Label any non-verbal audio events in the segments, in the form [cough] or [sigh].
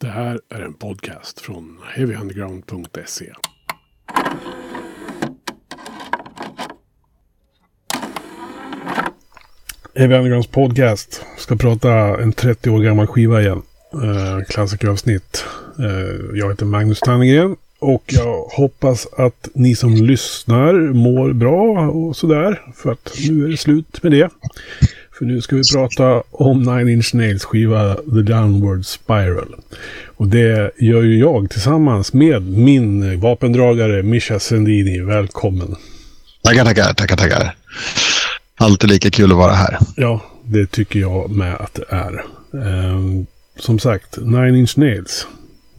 Det här är en podcast från heavyunderground.se. Heavy Undergrounds podcast ska prata en 30 år gammal skiva igen. Eh, klassikeravsnitt. Eh, jag heter Magnus Tannegren och jag hoppas att ni som lyssnar mår bra och sådär. För att nu är det slut med det. För nu ska vi prata om Nine Inch Nails skiva The Downward Spiral. Och det gör ju jag tillsammans med min vapendragare Mischa Sendini. Välkommen! Tackar, tackar, tackar, tackar. Alltid lika kul att vara här. Ja, det tycker jag med att det är. Ehm, som sagt, Nine Inch Nails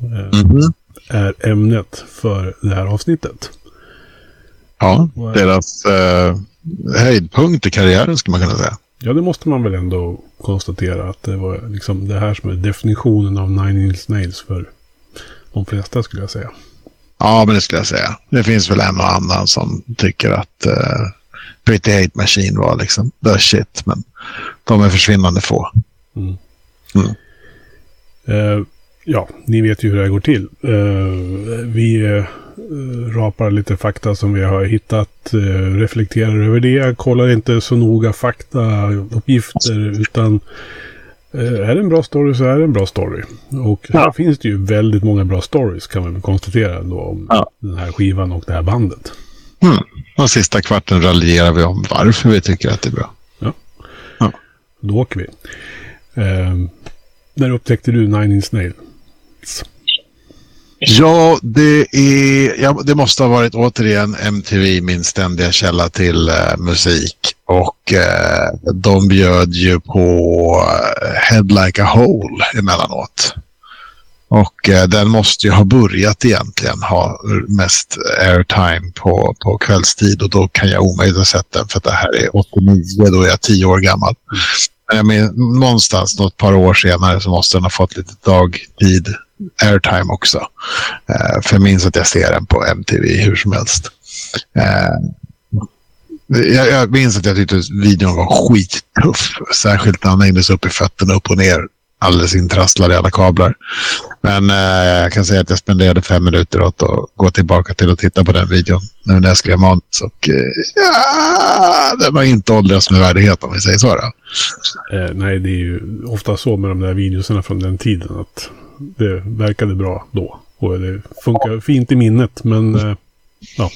eh, Mhm. är ämnet för det här avsnittet. Ja, Wow. deras eh, höjdpunkt i karriären skulle man kunna säga. Ja, det måste man väl ändå konstatera att det var liksom det här som är definitionen av Nine Inch Nails för de flesta skulle jag säga. Ja, men det skulle jag säga. Det finns väl en och annan som tycker att uh, Pretty Hate Machine var liksom the shit. Men de är försvinnande få. Mm. Mm. Eh, ja, ni vet ju hur det här går till. Eh, vi rapar lite fakta som vi har hittat, eh, reflekterar över det, kollar inte så noga faktauppgifter utan eh, är det en bra story så är det en bra story. Och här Ja. finns det ju väldigt många bra stories kan man konstatera ändå om Ja. den här skivan och det här bandet. Mm. Och sista kvarten raljerar vi om varför vi tycker att det är bra. Då åker vi. Eh, när upptäckte du Nine Inch Nails? Ja, det, är, ja, det måste ha varit återigen MTV min ständiga källa till eh, musik. Och eh, de bjöd ju på eh, Head Like a Hole emellanåt. Och eh, den måste ju ha börjat egentligen ha mest airtime på, på kvällstid. Och då kan jag omöjligt ha sett den för att det här är 89, då är jag 10 år gammal. Men jag menar, någonstans något par år senare så måste den ha fått lite dagtid airtime också. Eh, för jag minns att jag ser den på MTV hur som helst. Eh, jag, jag minns att jag tyckte att videon var skittuff. Särskilt när han hängdes upp i fötterna upp och ner. Alldeles intrasslade i alla kablar. Men eh, jag kan säga att jag spenderade fem minuter åt att gå tillbaka till att titta på den videon. Nu när jag skrev manus. Och eh, ja, den var inte åldras med värdighet om vi säger så. Då. Eh, nej, det är ju ofta så med de där videorna från den tiden att det verkade bra då. Och det funkar fint i minnet, men eh, ja.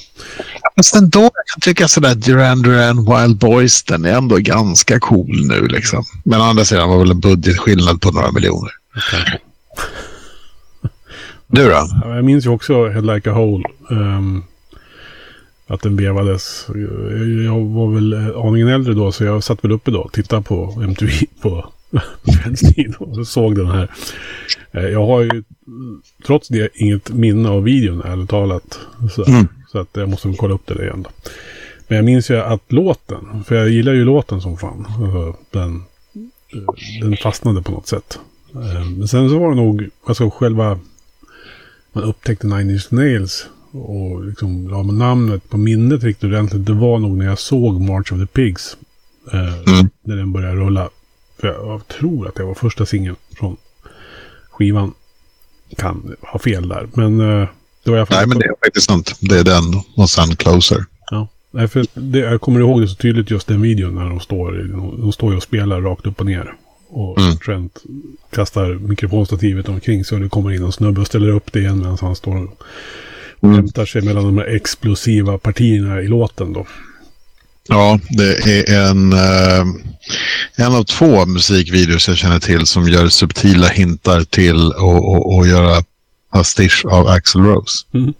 Fast ändå, jag kan tycka sådär Duran Duran Wild Boys, den är ändå ganska cool nu liksom. Men å andra sidan var väl en budgetskillnad på några miljoner. kanske. [laughs] Du då? Ja, Jag minns ju också Head Like a Hole. ehm, att den vevades. Jag- Jag var väl eh, aningen äldre då, så jag satt väl uppe då och tittade på MTV på på och såg den här. Eh, Jag har ju trots det inget minne av videon, ärligt talat. Så, Mm. så att jag måste kolla upp det igen då. Men jag minns ju att låten, för jag gillar ju låten som fan. Alltså, Den, den fastnade på något sätt. Eh, Men sen så var det nog, alltså själva, man upptäckte Nine Inch Nails och liksom la namnet på minnet riktigt ordentligt. Det var nog när jag såg March of the Pigs. Eh, Mm. När den började rulla. Jag tror att det var första singeln från skivan. Kan ha fel där, men eh, det var i alla fall... Nej, men det är faktiskt sant. Det är den och sen Closer. Ja, Nej, för det, jag kommer ihåg det så tydligt just den videon när de står, de står och spelar rakt upp och ner. Och Mm. Trent kastar mikrofonstativet omkring sig och det kommer in en snubbe och ställer upp det igen medan han står och Mm. hämtar sig mellan de här explosiva partierna i låten då. Ja, det är en, eh, en av två musikvideos jag känner till som gör subtila hintar till att och, och göra pastisch av Axl Rose. Mm.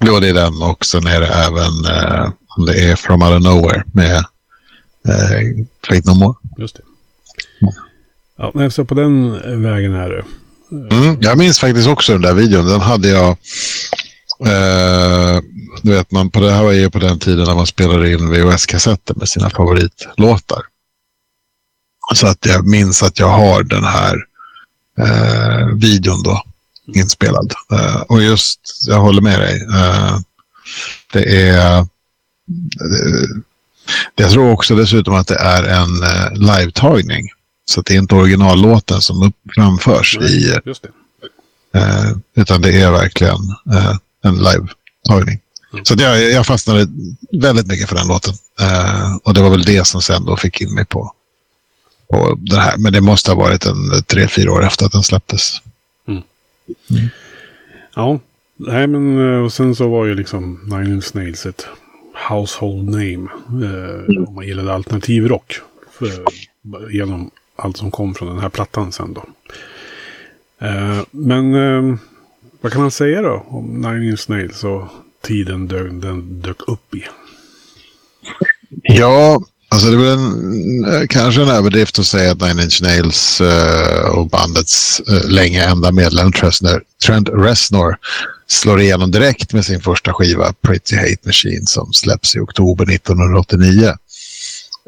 Då det är den och sen är det även eh, det är From Out of Nowhere med eh, Fate No More. Just det. Ja, nej, så på den vägen är det. Mm, jag minns faktiskt också den där videon. Den hade jag... Eh, du vet, man, på det här var ju på den tiden när man spelade in VHS-kassetter med sina favoritlåtar. Så att jag minns att jag har den här eh, videon då inspelad. Eh, och just, jag håller med dig. Eh, det är... Det, jag tror också dessutom att det är en eh, live-tagning Så det är inte originallåten som upp, framförs Nej, i... Just det. Eh, utan det är verkligen eh, en live-tagning. Mm. Så jag, jag fastnade väldigt mycket för den låten. Eh, och det var väl det som sen då fick in mig på, på det här. Men det måste ha varit en tre, fyra år efter att den släpptes. Ja, nej men eh, och sen så var ju liksom Nine Inch Nails ett household name. Eh, om man gillade alternativ rock. För, genom allt som kom från den här plattan sen då. Eh, men eh, vad kan man säga då om Nine Inch Nails och tiden dök, den dök upp i? Ja, alltså det är väl en, eh, kanske en överdrift att säga att Nine Inch Nails eh, och bandets eh, länge enda medlem Trent, Trent Reznor slår igenom direkt med sin första skiva Pretty Hate Machine som släpps i oktober 1989.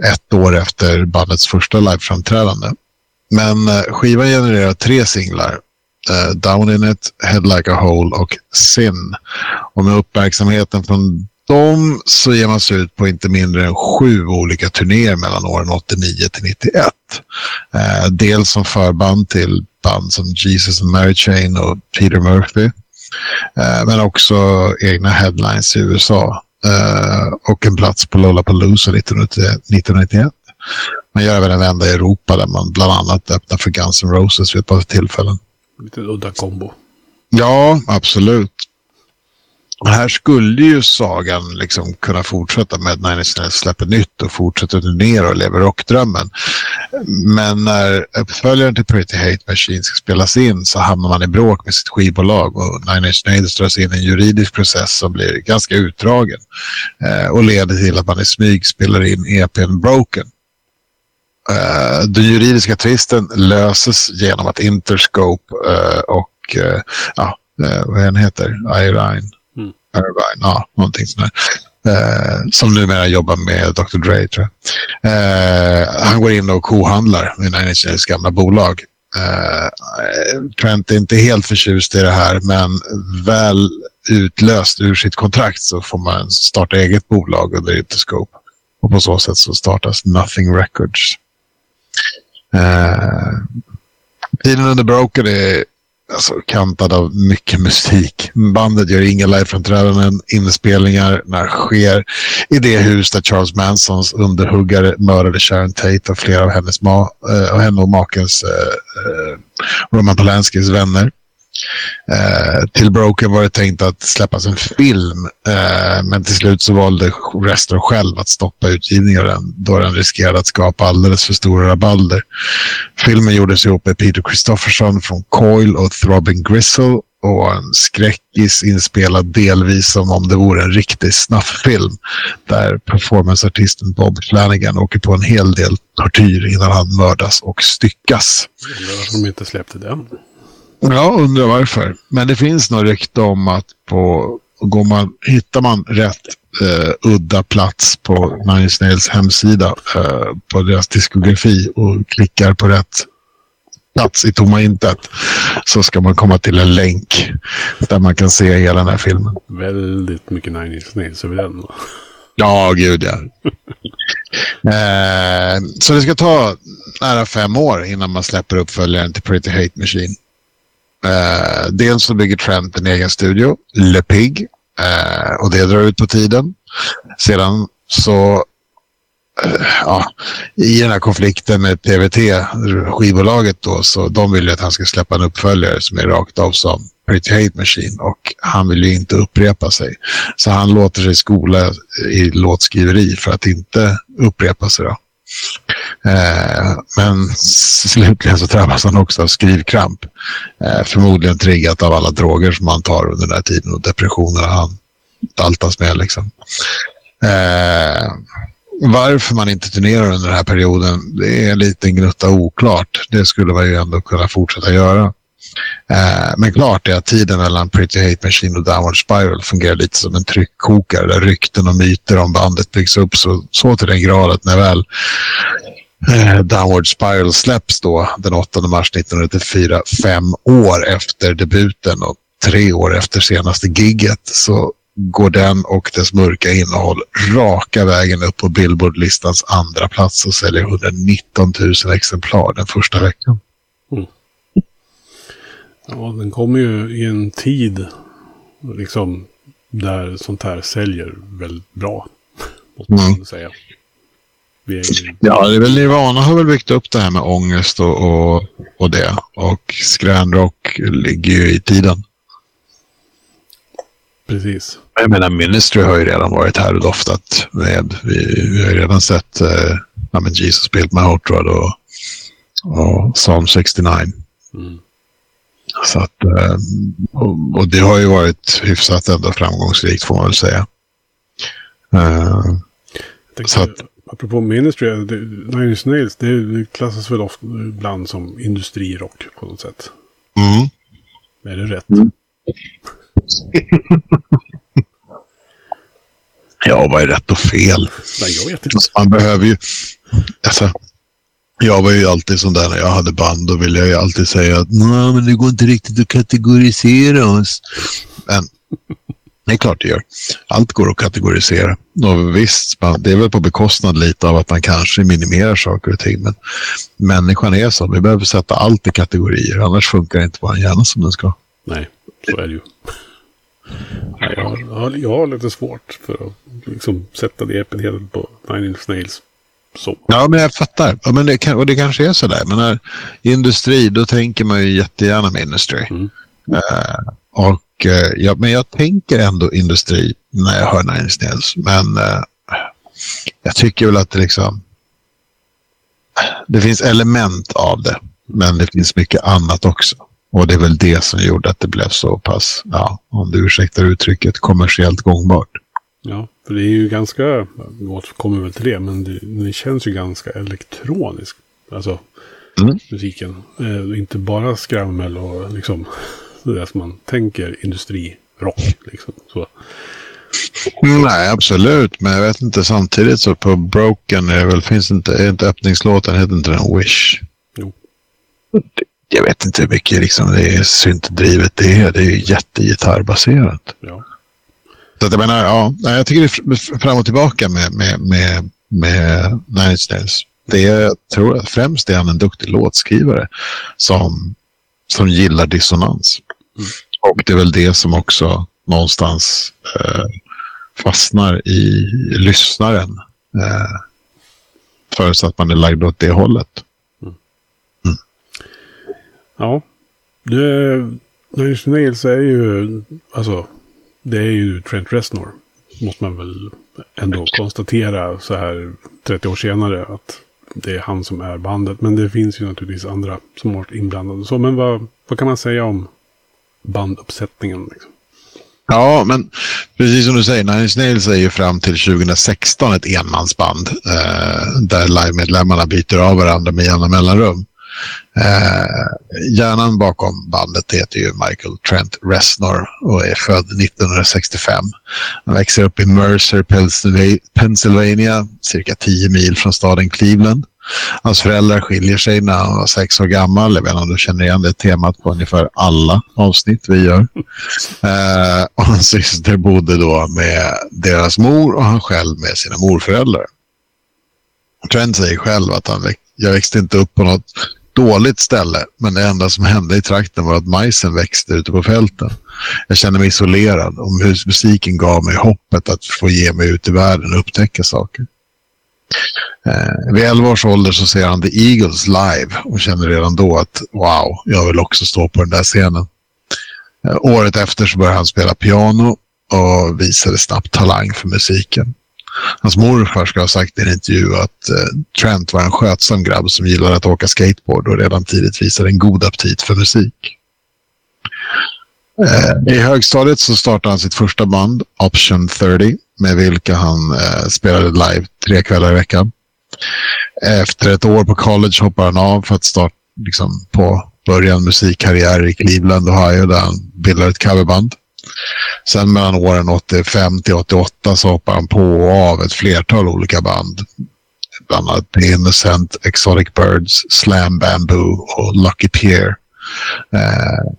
Ett år efter bandets första liveframträdande. Men eh, skivan genererar tre singlar uh, Down in it, Head like a hole och Sin. Och med uppmärksamheten från dem så ger man sig ut på inte mindre än sju olika turnéer mellan åren 89 till 91. Uh, eh, dels som förband till band som Jesus and Mary Chain och Peter Murphy. Uh, men också egna headlines i USA. Och en plats på Lollapalooza 1991. Man gör även en vända i Europa där man bland annat öppnar för Guns N' Roses vid ett par tillfällen. Lite udda kombo. Ja, absolut. Och här skulle ju sagan liksom kunna fortsätta med att Nine släpper nytt och fortsätter turnera och lever rockdrömmen. Men när uppföljaren till Pretty Hate Machine ska spelas in så hamnar man i bråk med sitt skivbolag och Nine Inch Nails dras in i en juridisk process som blir ganska utdragen eh, och leder till att man i smyg spelar in EPn Broken. Eh, den juridiska tvisten löses genom att Interscope eh, och eh, ja, vad den heter, Irvine, Mm. Irvine, ja, någonting sånt där. Som numera jobbar med Dr. Dre, tror jag. Han går in och kohandlar med Nails gamla bolag. Trent är inte helt förtjust i det här, men väl utlöst ur sitt kontrakt så får man starta eget bolag under Interscope. Och på så sätt så startas Nothing Records. Eh, tiden under Broken är alltså, kantad av mycket musik. Bandet gör inga liveframträdanden, inspelningar när sker i det hus där Charles Mansons underhuggare mördade Sharon Tate och flera av hennes ma eh, och henne och makens eh, eh Roman Polanskis vänner. Eh, till Broken var det tänkt att släppas en film, eh, men till slut så valde Restor själv att stoppa utgivningen av den, då den riskerade att skapa alldeles för stora rabalder. Filmen gjordes ihop med Peter Christopherson från Coil och Throbbing Gristle och en skräckis inspelad delvis som om det vore en riktig snafffilm där performanceartisten Bob Flanagan åker på en hel del tortyr innan han mördas och styckas. Undrar varför de inte släppte den. Ja, undrar varför. Men det finns nog rykte om att på, går man, hittar man rätt eh, udda plats på Nine Inch Nails hemsida eh, på deras diskografi och klickar på rätt plats i tomma intet så ska man komma till en länk där man kan se hela den här filmen. Väldigt mycket Nine Inch Nails över den. Ja, gud ja. eh, så det ska ta nära fem år innan man släpper uppföljaren till Pretty Hate Machine. Eh, dels så bygger Trent en egen studio, Le Pig, eh, och det drar ut på tiden. Sedan så, eh, ja, i den här konflikten med TVT, skivbolaget då, så de vill ju att han ska släppa en uppföljare som är rakt av som Pretty Hate Machine och han vill ju inte upprepa sig. Så han låter sig skola i låtskriveri för att inte upprepa sig då. Eh, men slutligen så drabbas han också av skrivkramp. Eh, förmodligen triggat av alla droger som han tar under den här tiden och depressionerna han daltas med. Liksom. Eh, varför man inte turnerar under den här perioden, det är en liten gnutta oklart. Det skulle man ju ändå kunna fortsätta göra. Eh, men klart är att tiden mellan Pretty Hate Machine och Downward Spiral fungerar lite som en tryckkokare där rykten och myter om bandet byggs upp så, så till den grad att när väl eh, Downward Spiral släpps då den 8 mars 1994, fem år efter debuten och tre år efter senaste gigget så går den och dess mörka innehåll raka vägen upp på Billboard-listans andra plats och säljer 119 000 exemplar den första veckan. Ja, den kommer ju i en tid liksom där sånt här säljer väldigt bra. Måste man Mm. säga. Ja, det är väl Nirvana har väl byggt upp det här med ångest och, och, och det. Och Scranrock ligger ju i tiden. precis. Jag menar, Ministry har ju redan varit här och doftat med. Vi, vi har ju redan sett eh, ja, men Jesus Built My Rod och, och Psalm 69. Mm. Så att, eh, och, och det har ju varit hyfsat ändå framgångsrikt får man väl säga. Eh, Så att- Apropå Ministry, det, Nine Inch Nails, det, klassas väl ofta ibland som industrirock på något sätt. mm. Är det rätt? [laughs] Ja, vad är rätt och fel? Nej, jag vet inte. Man behöver ju... Alltså, jag var ju alltid sån där när jag hade band. Då ville jag ju alltid säga att nej, men det går inte riktigt att kategorisera oss. Men det är klart det gör. Allt går att kategorisera. Och visst, det är väl på bekostnad lite av att man kanske minimerar saker och ting. Men människan är så. Vi behöver sätta allt i kategorier. Annars funkar inte vår hjärna som den ska. Nej, så är det ju. Nej, jag, har, jag, har, lite svårt för att liksom, sätta det epitetet på Nine Inch Nails. Så. Ja, men jag fattar. Ja, men det, kan, och det kanske är så där. Men när industri, då tänker man ju jättegärna ministry. Mm. Eh, och, ja, men jag tänker ändå industri när jag hör Nine Inch Nails. Men eh, jag tycker väl att det liksom... Det finns element av det. Men det finns mycket annat också. Och det är väl det som gjorde att det blev så pass, ja, om du ursäktar uttrycket, kommersiellt gångbart. Ja, för det är ju ganska, vi återkommer väl till det, men det, det känns ju ganska elektroniskt. Alltså, Mm. musiken. Eh, inte bara skrammel och liksom där som man tänker industrirock. Liksom. Så. Nej, absolut. Men jag vet inte, samtidigt så på Broken är väl, finns inte, är inte öppningslåten, heter inte den Wish? Jo. Jag vet inte hur mycket liksom, det är syntdrivet det är. Det är ju jättegitarrbaserat. Ja. Så att jag menar, ja, jag tycker det är fr- fram och tillbaka med, med, med, med Nine Inch Nails. Det är, jag tror att främst är han en duktig låtskrivare som, som gillar dissonans. Mm. Och det är väl det som också någonstans eh, fastnar i lyssnaren. Eh, förutsatt man är lagd åt det hållet. Ja. Det, Nine Nails är ju, alltså, det är ju Trent Reznor. Måste man väl ändå konstatera så här 30 år senare att det är han som är bandet. Men det finns ju naturligtvis andra som har varit inblandade. Så, men vad, vad kan man säga om banduppsättningen? Liksom? Ja, men precis som du säger, Nine Inch Nails är ju fram till 2016 ett enmansband eh, där livemedlemmarna byter av varandra med jämna mellanrum. Eh, hjärnan bakom bandet heter ju Michael Trent Reznor och är född 1965. Han växer upp i Mercer, Pennsylvania, cirka 10 mil från staden Cleveland. Hans föräldrar skiljer sig när han var sex år gammal. Jag vet inte om du känner igen det temat på ungefär alla avsnitt vi gör. Eh, och hans syster bodde då med deras mor och han själv med sina morföräldrar. Trent säger själv att han jag växte inte upp på något dåligt ställe, men det enda som hände i trakten var att majsen växte ute på fälten. Jag kände mig isolerad och musiken gav mig hoppet att få ge mig ut i världen och upptäcka saker. Eh, vid 11 års ålder så ser han The Eagles live och känner redan då att wow, jag vill också stå på den där scenen. Eh, året efter så började han spela piano och visade snabbt talang för musiken. Hans morfar ska ha sagt i en intervju att eh, Trent var en skötsam grabb som gillade att åka skateboard och redan tidigt visade en god aptit för musik. Eh, I högstadiet så startade han sitt första band, Option 30, med vilka han eh, spelade live tre kvällar i veckan. Efter ett år på college hoppade han av för att starta liksom, på början musikkarriär i Cleveland, Ohio, där han bildade ett coverband. Sen mellan åren 85 till 88 så hoppade han på och av ett flertal olika band. Bland annat The Innocent, Exotic Birds, Slam Bamboo och Lucky Pierre. Eh,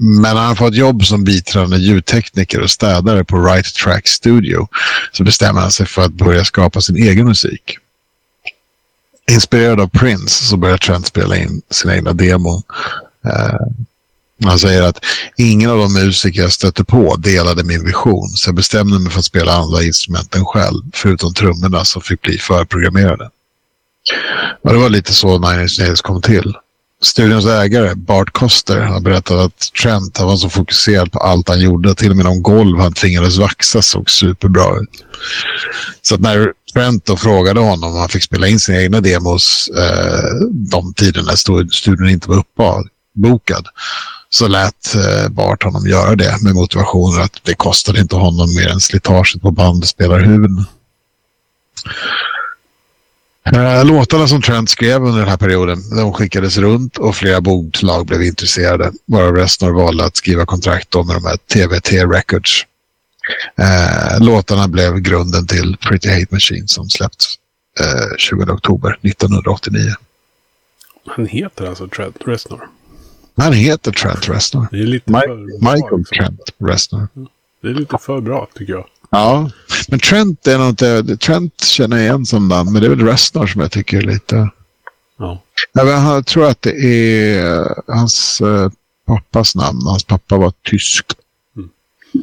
men när han fått jobb som biträdande ljudtekniker och städare på Right Track Studio så bestämmer han sig för att börja skapa sin egen musik. Inspirerad av Prince så börjar Trent spela in sina egna demon. Eh, han säger att ingen av de musiker jag stötte på delade min vision så jag bestämde mig för att spela andra instrumenten själv förutom trummorna som fick bli förprogrammerade. Och det var lite så Nine Inch Nails kom till. Studions ägare, Bart Koster, har berättat att Trent var så fokuserad på allt han gjorde. Till och med de golv han tvingades vaxa såg superbra ut. Så att när Trent då frågade honom om han fick spela in sina egna demos eh, de tiderna studion inte var uppbokad så lät eh, Bart honom göra det med motivationen att det kostade inte honom mer än slitaget på bandspelarhuvuden. Eh, låtarna som Trent skrev under den här perioden de skickades runt och flera bolag blev intresserade. Varav Reznor valde att skriva kontrakt med de här TVT Records. Eh, låtarna blev grunden till Pretty Hate Machine som släppts 20 oktober 1989. Han heter alltså Trent Reznor? Han heter Trent Reznor. Det är lite för Michael liksom. Trent Reznor. Det är lite för bra tycker jag. Ja, men Trent är inte... Trent känner jag igen som namn, men det är väl Reznor som jag tycker är lite... Ja. Jag tror att det är eh, hans uh, pappas namn. Hans pappa var tysk. Mm.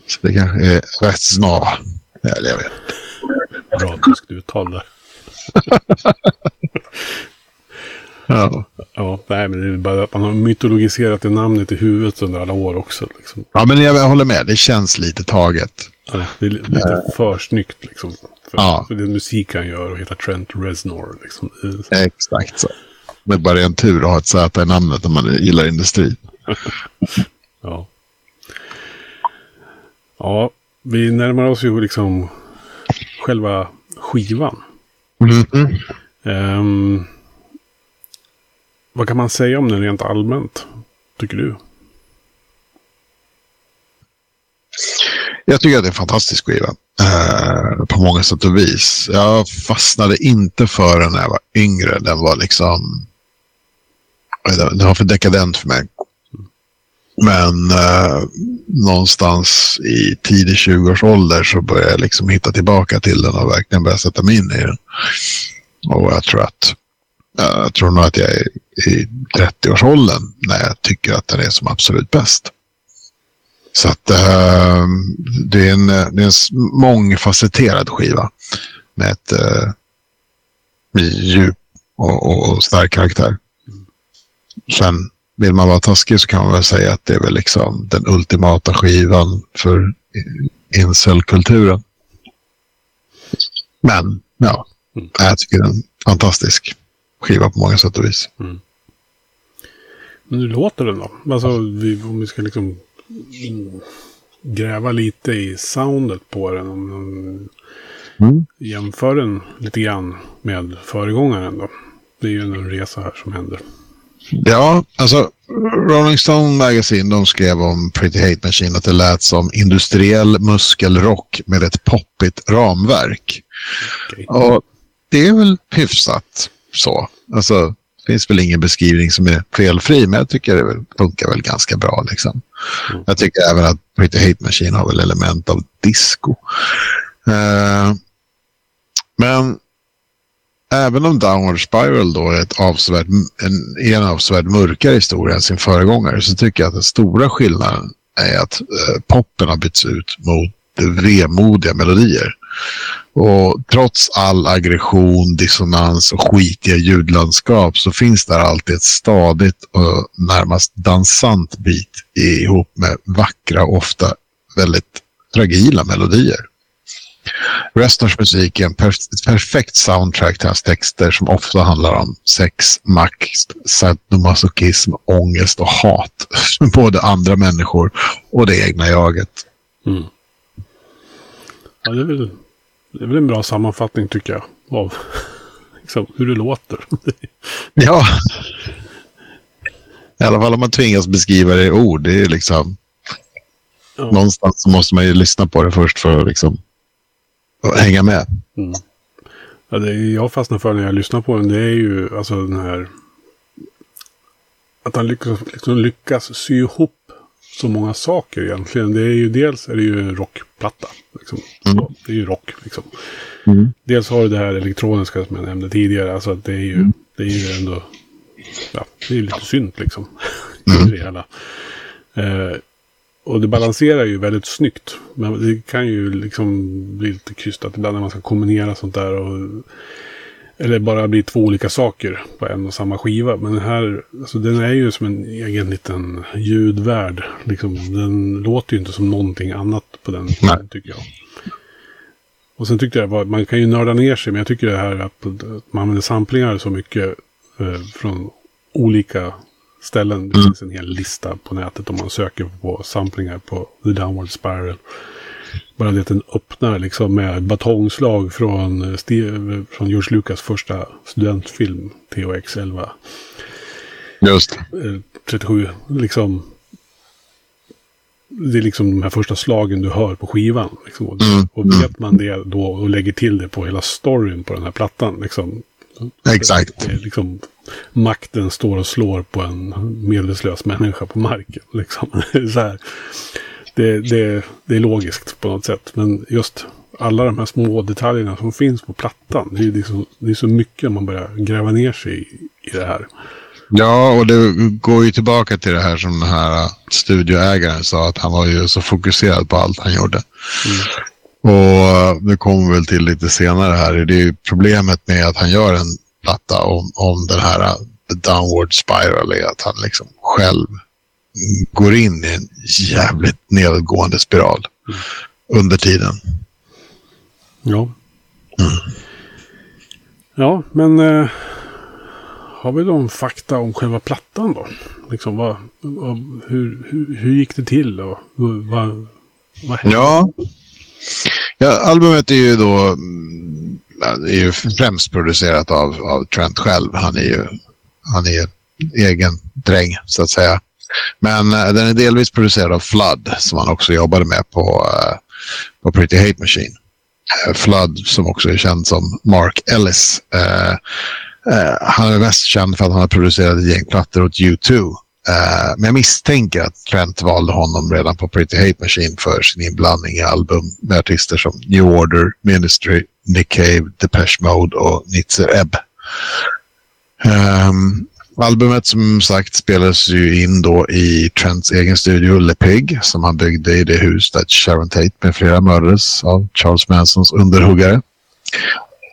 Så det kanske är Reznor. Eller jag vet Bra tyskt uttal där. [laughs] ja. Ja, nej men det är bara att man har mytologiserat det namnet i huvudet under alla år också. Liksom. ja, men jag håller med. Det känns lite taget. Ja, det är li- lite för snyggt liksom. För, Ja. för den musik han gör och heter Trent Reznor. Liksom. Exakt så. Det är bara en tur att ha ett Z i namnet om man gillar industri. [laughs] Ja. Ja, vi närmar oss ju liksom själva skivan. Mhm. Ehm, vad kan man säga om den rent allmänt? Tycker du? Jag tycker att det är en fantastisk skiva. Eh, på många sätt och vis. Jag fastnade inte för den när jag var yngre. Den var liksom... Den var för dekadent för mig. Men eh, någonstans i tidig 20-årsålder så började jag liksom hitta tillbaka till den och verkligen börja sätta mig in i den. Och jag tror att eh, jag tror nog att jag är i 30-årsåldern när jag tycker att den är som absolut bäst. Så att eh, det, är en, det är en mångfacetterad skiva med ett med djup och, och, och stark karaktär. Sen vill man vara taskig så kan man väl säga att det är väl liksom den ultimata skivan för incelkulturen. Men ja, Mm. jag tycker det är fantastisk skiva på många sätt och vis. Men hur låter den då? Alltså, vi, om vi ska liksom mm, gräva lite i soundet på den. Om, om, Mm. jämför den lite grann med föregångaren då. Det är ju en resa här som händer. Ja, alltså Rolling Stone Magazine de skrev om Pretty Hate Machine att det lät som industriell muskelrock med ett poppigt ramverk. Okej. Och det är väl hyfsat så. Alltså, det finns väl ingen beskrivning som är felfri, men jag tycker det funkar väl ganska bra. Liksom. Mm. Jag tycker även att Pretty Hate Machine har väl element av disco. Eh, men även om Downward Spiral då är, ett avsevärt, en, är en avsevärt mörkare historia än sin föregångare så tycker jag att den stora skillnaden är att eh, poppen har bytts ut mot vemodiga melodier. Och trots all aggression, dissonans och skitiga ljudlandskap så finns där alltid ett stadigt och närmast dansant bit ihop med vackra och ofta väldigt fragila melodier. Restors musik är en perf- ett perfekt soundtrack till hans texter som ofta handlar om sex, makt, sadomasochism, ångest och hat både andra människor och det egna jaget. Mm. Ja, det är, väl, det är väl en bra sammanfattning tycker jag. Av [laughs] liksom, hur det låter. [laughs] Ja. I alla fall om man tvingas beskriva det i ord. Det är liksom... Ja. Någonstans måste man ju lyssna på det först för att liksom hänga med. Mm. Ja, det jag fastnar för när jag lyssnar på den, det är ju alltså den här... Att han lyckas, liksom lyckas sy ihop så många saker egentligen. Det är ju dels är det ju en rockplatta. Liksom. Mm. Det är ju rock liksom. Mm. Dels har du det här elektroniska som jag nämnde tidigare. Alltså att det är ju, det är ju ändå, ja, det är ju lite synt liksom. Mm. [laughs] det hela. Eh, och det balanserar ju väldigt snyggt. Men det kan ju liksom bli lite krystat ibland när man ska kombinera sånt där. Och, eller bara bli två olika saker på en och samma skiva. Men den här, alltså den är ju som en egen liten ljudvärld. Liksom, den låter ju inte som någonting annat på den Nej. tycker jag. Och sen tyckte jag, man kan ju nörda ner sig, men jag tycker det här att, att man använder samplingar så mycket eh, från olika ställen. Det Mm. finns en hel lista på nätet om man söker på samplingar på The Downward Spiral. Bara det att den öppnar liksom med batongslag från, eh, Steve, från George Lucas första studentfilm, THX 11. Just. Eh, 37, liksom. Det är liksom de här första slagen du hör på skivan. Liksom. Mm, och vet man det då och lägger till det på hela storyn på den här plattan. Liksom, Exakt. liksom, makten står och slår på en medvetslös människa på marken. Liksom. [laughs] så här. Det, det, det är logiskt på något sätt. Men just alla de här små detaljerna som finns på plattan. Det är, liksom, det är så mycket man börjar gräva ner sig i, i det här. Ja, och det går ju tillbaka till det här som den här studioägaren sa, att han var ju så fokuserad på allt han gjorde. Och det kommer väl till lite senare här. Det är ju problemet med att han gör en platta om, om den här uh, The Downward Spiral är att han liksom själv går in i en jävligt nedåtgående spiral under tiden. Ja. Ja, men eh, har vi någon fakta om själva plattan då? Liksom, vad, vad, hur, hur, hur gick det till och vad, vad, hände? Ja. ja, albumet är ju då mm, är ju främst producerat av, av Trent själv. Han är ju han är egen dräng så att säga. Men eh, den är delvis producerad av Flood som han också jobbade med på, eh, på Pretty Hate Machine. Eh, Flood som också är känd som Mark Ellis. Han är mest känd för att han har producerat ett gäng plattor åt U2. Uh, men jag misstänker att Trent valde honom redan på Pretty Hate Machine för sin inblandning i album med artister som New Order, Ministry, Nick Cave, Depeche Mode och Nitzer Ebb. Um, albumet som sagt spelades ju in då i Trents egen studio Le Pig som han byggde i det hus där Sharon Tate med flera mördades av Charles Mansons underhuggare.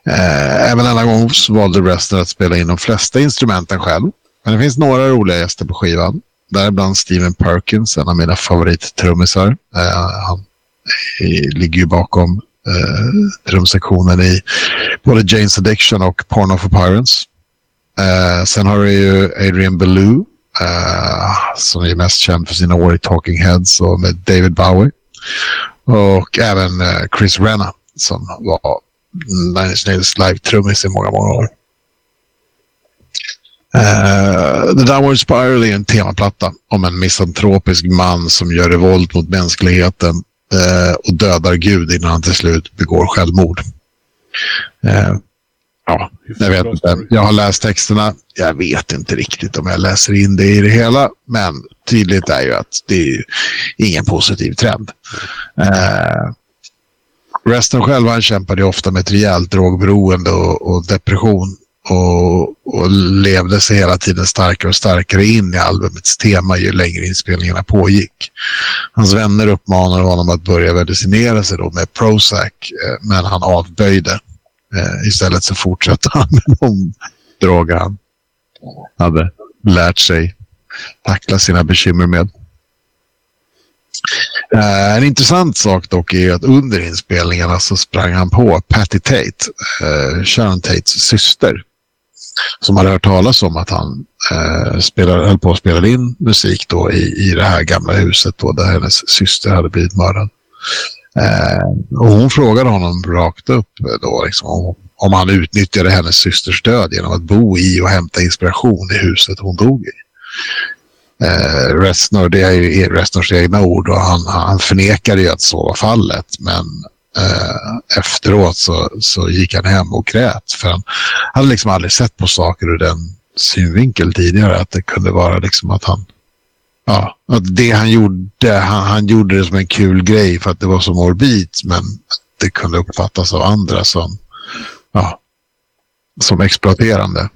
Eh, även denna gång så valde Rester att spela in de flesta instrumenten själv. Men det finns några roliga gäster på skivan. Däribland Steven Perkins, en av mina favorittrummisar. Eh, han ligger ju bakom eh, trumsektionen i både Jane's Addiction och Porno for Pirates. Eh, sen har du ju Adrian Belew eh, som är mest känd för sina år i Talking Heads och med David Bowie. Och även eh, Chris Renna som var Nine Inch Nails live-trummis i många, många år. Uh, The Downward Spiral är en temaplatta om en misantropisk man som gör revolt mot mänskligheten uh, och dödar Gud innan han till slut begår självmord. Uh, ja, jag vet inte. Jag har läst texterna. Jag vet inte riktigt om jag läser in det i det hela. Men tydligt är ju att det är ingen positiv trend. Eh, Resten själv han kämpade ofta med ett rejält drogberoende och, och depression. Och, och levde sig hela tiden starkare och starkare in i albumets tema ju längre inspelningarna pågick. Hans vänner uppmanade honom att börja medicinera sig då med Prozac, eh, men han avböjde. Eh, istället så fortsatte [laughs] han med de droger han hade lärt sig tackla sina bekymmer med. Eh, en intressant sak dock är att under inspelningarna så sprang han på Patty Tate, eh, Sharon Tates syster. Som hade hört talas om att han eh, spelade, höll på att spela in musik då i, i det här gamla huset då, där hennes syster hade blivit mördad. Eh, och hon frågade honom rakt upp då, liksom, om, om han utnyttjade hennes systers död genom att bo i och hämta inspiration i huset hon dog i. Eh, Reznor, det är ju Reznors egna ord och han, han förnekade ju att så var fallet. Men eh, efteråt så, så gick han hem och grät. För han hade liksom aldrig sett på saker ur den synvinkel tidigare. Att det kunde vara liksom att han ja, att det han gjorde, han, han gjorde det som en kul grej för att det var så morbid, men det kunde uppfattas av andra som, ja, som exploaterande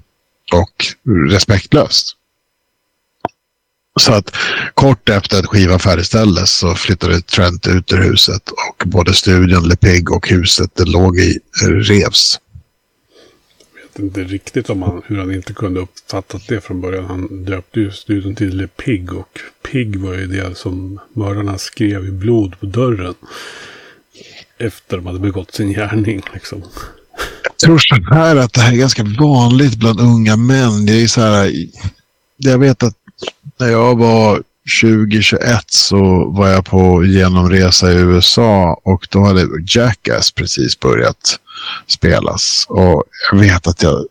och respektlöst. Så att kort efter att skivan färdigställdes så flyttade Trent ut ur huset och både studion, Le Pig och huset det låg i eh, revs. Jag vet inte riktigt om han, hur han inte kunde uppfattat det från början. Han döpte ju studion till Le Pig och Pig var ju det som mördarna skrev i blod på dörren. Efter de hade begått sin gärning liksom. Jag tror så här att det här är ganska vanligt bland unga män. Det är så här, jag vet att när jag var 2021 så var jag på genomresa i USA och då hade Jackass precis börjat spelas. Och jag vet att jag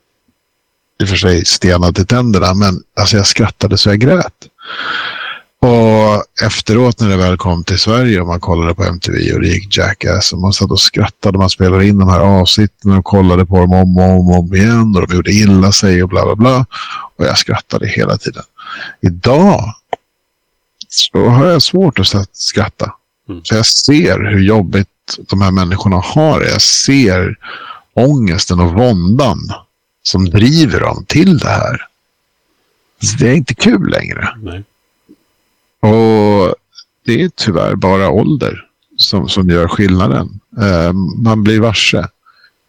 i och för sig stenade till tänderna men alltså jag skrattade så jag grät. Och efteråt när det väl kom till Sverige och man kollade på MTV och det gick Jackass och man satt och skrattade. Man spelade in de här avsnitten och kollade på dem om och om, och om igen och de gjorde illa sig och bla bla bla. Och jag skrattade hela tiden. Idag så har jag svårt att skratta. Mm. Så jag ser hur jobbigt de här människorna har det. Jag ser ångesten och våndan som driver dem till det här. Så det är inte kul längre. Nej. Och det är tyvärr bara ålder som, som gör skillnaden. Uh, man blir varse.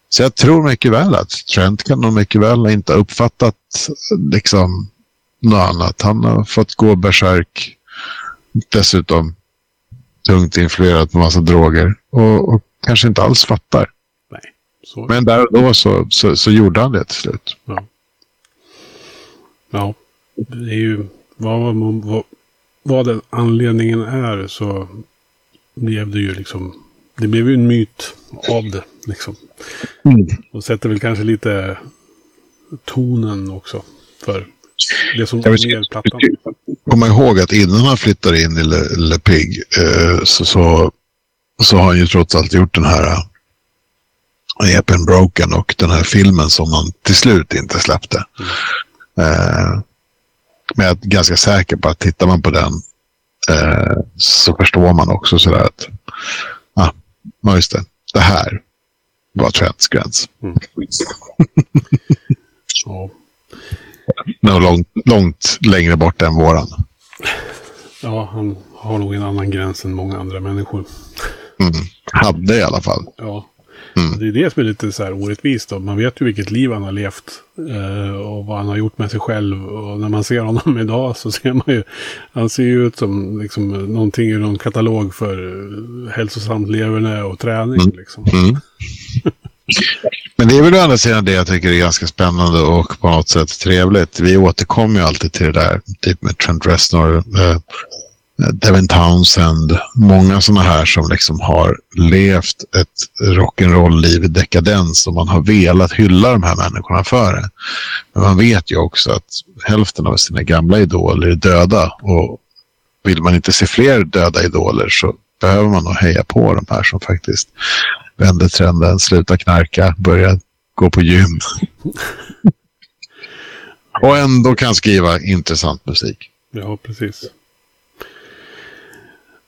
Så jag tror mycket väl att Trent kan nog mycket väl inte ha uppfattat liksom något annat. Han har fått gå bärsärk. Dessutom tungt influerad på massa droger och, och kanske inte alls fattar. Nej, så. Men där och då så, så, så, gjorde han det till slut. Ja. ja, det är ju vad, vad, vad den anledningen är så blev det ju liksom det blev ju en myt av det. Liksom. Mm. Och sätter väl kanske lite tonen också för det som är mer plattan. Komma ihåg att innan han flyttar in i Le, Le Pig eh, så, så, så, har han ju trots allt gjort den här uh, EPen Broken och den här filmen som han till slut inte släppte. Mm. Eh, men jag är ganska säker på att tittar man på den eh, så förstår man också sådär att ah, ja, just det, det här var Trents gräns. Mm. [laughs] ja. Men långt, långt längre bort än våran. Ja, han har nog en annan gräns än många andra människor. Mm. Hade i alla fall. Ja. Mm. Det är det som är lite så här orättvist. Då. Man vet ju vilket liv han har levt. Eh, och vad han har gjort med sig själv. Och när man ser honom [laughs] idag så ser man ju. Han ser ju ut som liksom, någonting i någon katalog för hälsosamt leverne och träning. Mm. Liksom. Mm. [laughs] Men det är väl å andra sidan det jag tycker är ganska spännande och på något sätt trevligt. Vi återkommer ju alltid till det där, typ med Trent Reznor, eh, eh Devin Townsend, många sådana här som liksom har levt ett rock'n'roll-liv i dekadens och man har velat hylla de här människorna för det. Men man vet ju också att hälften av sina gamla idoler är döda och vill man inte se fler döda idoler så behöver man nog heja på de här som faktiskt vänder trenden, slutar knarka, börjar gå på gym. [laughs] och ändå kan skriva intressant musik. Ja, precis.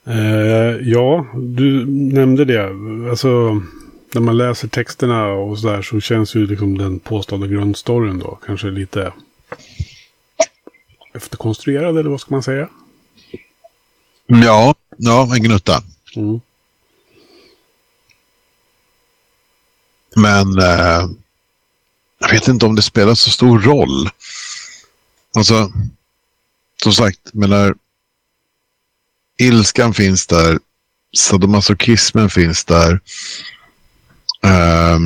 Uh, ja, du nämnde det. Alltså, när man läser texterna och sådär så känns ju liksom den påstådda grundstoryn då kanske lite efterkonstruerad eller vad ska man säga? Ja, ja en gnutta. Mm. Men eh, jag vet inte om det spelar så stor roll. Alltså, som sagt, menar, ilskan finns där. Sadomasochismen finns där. Eh,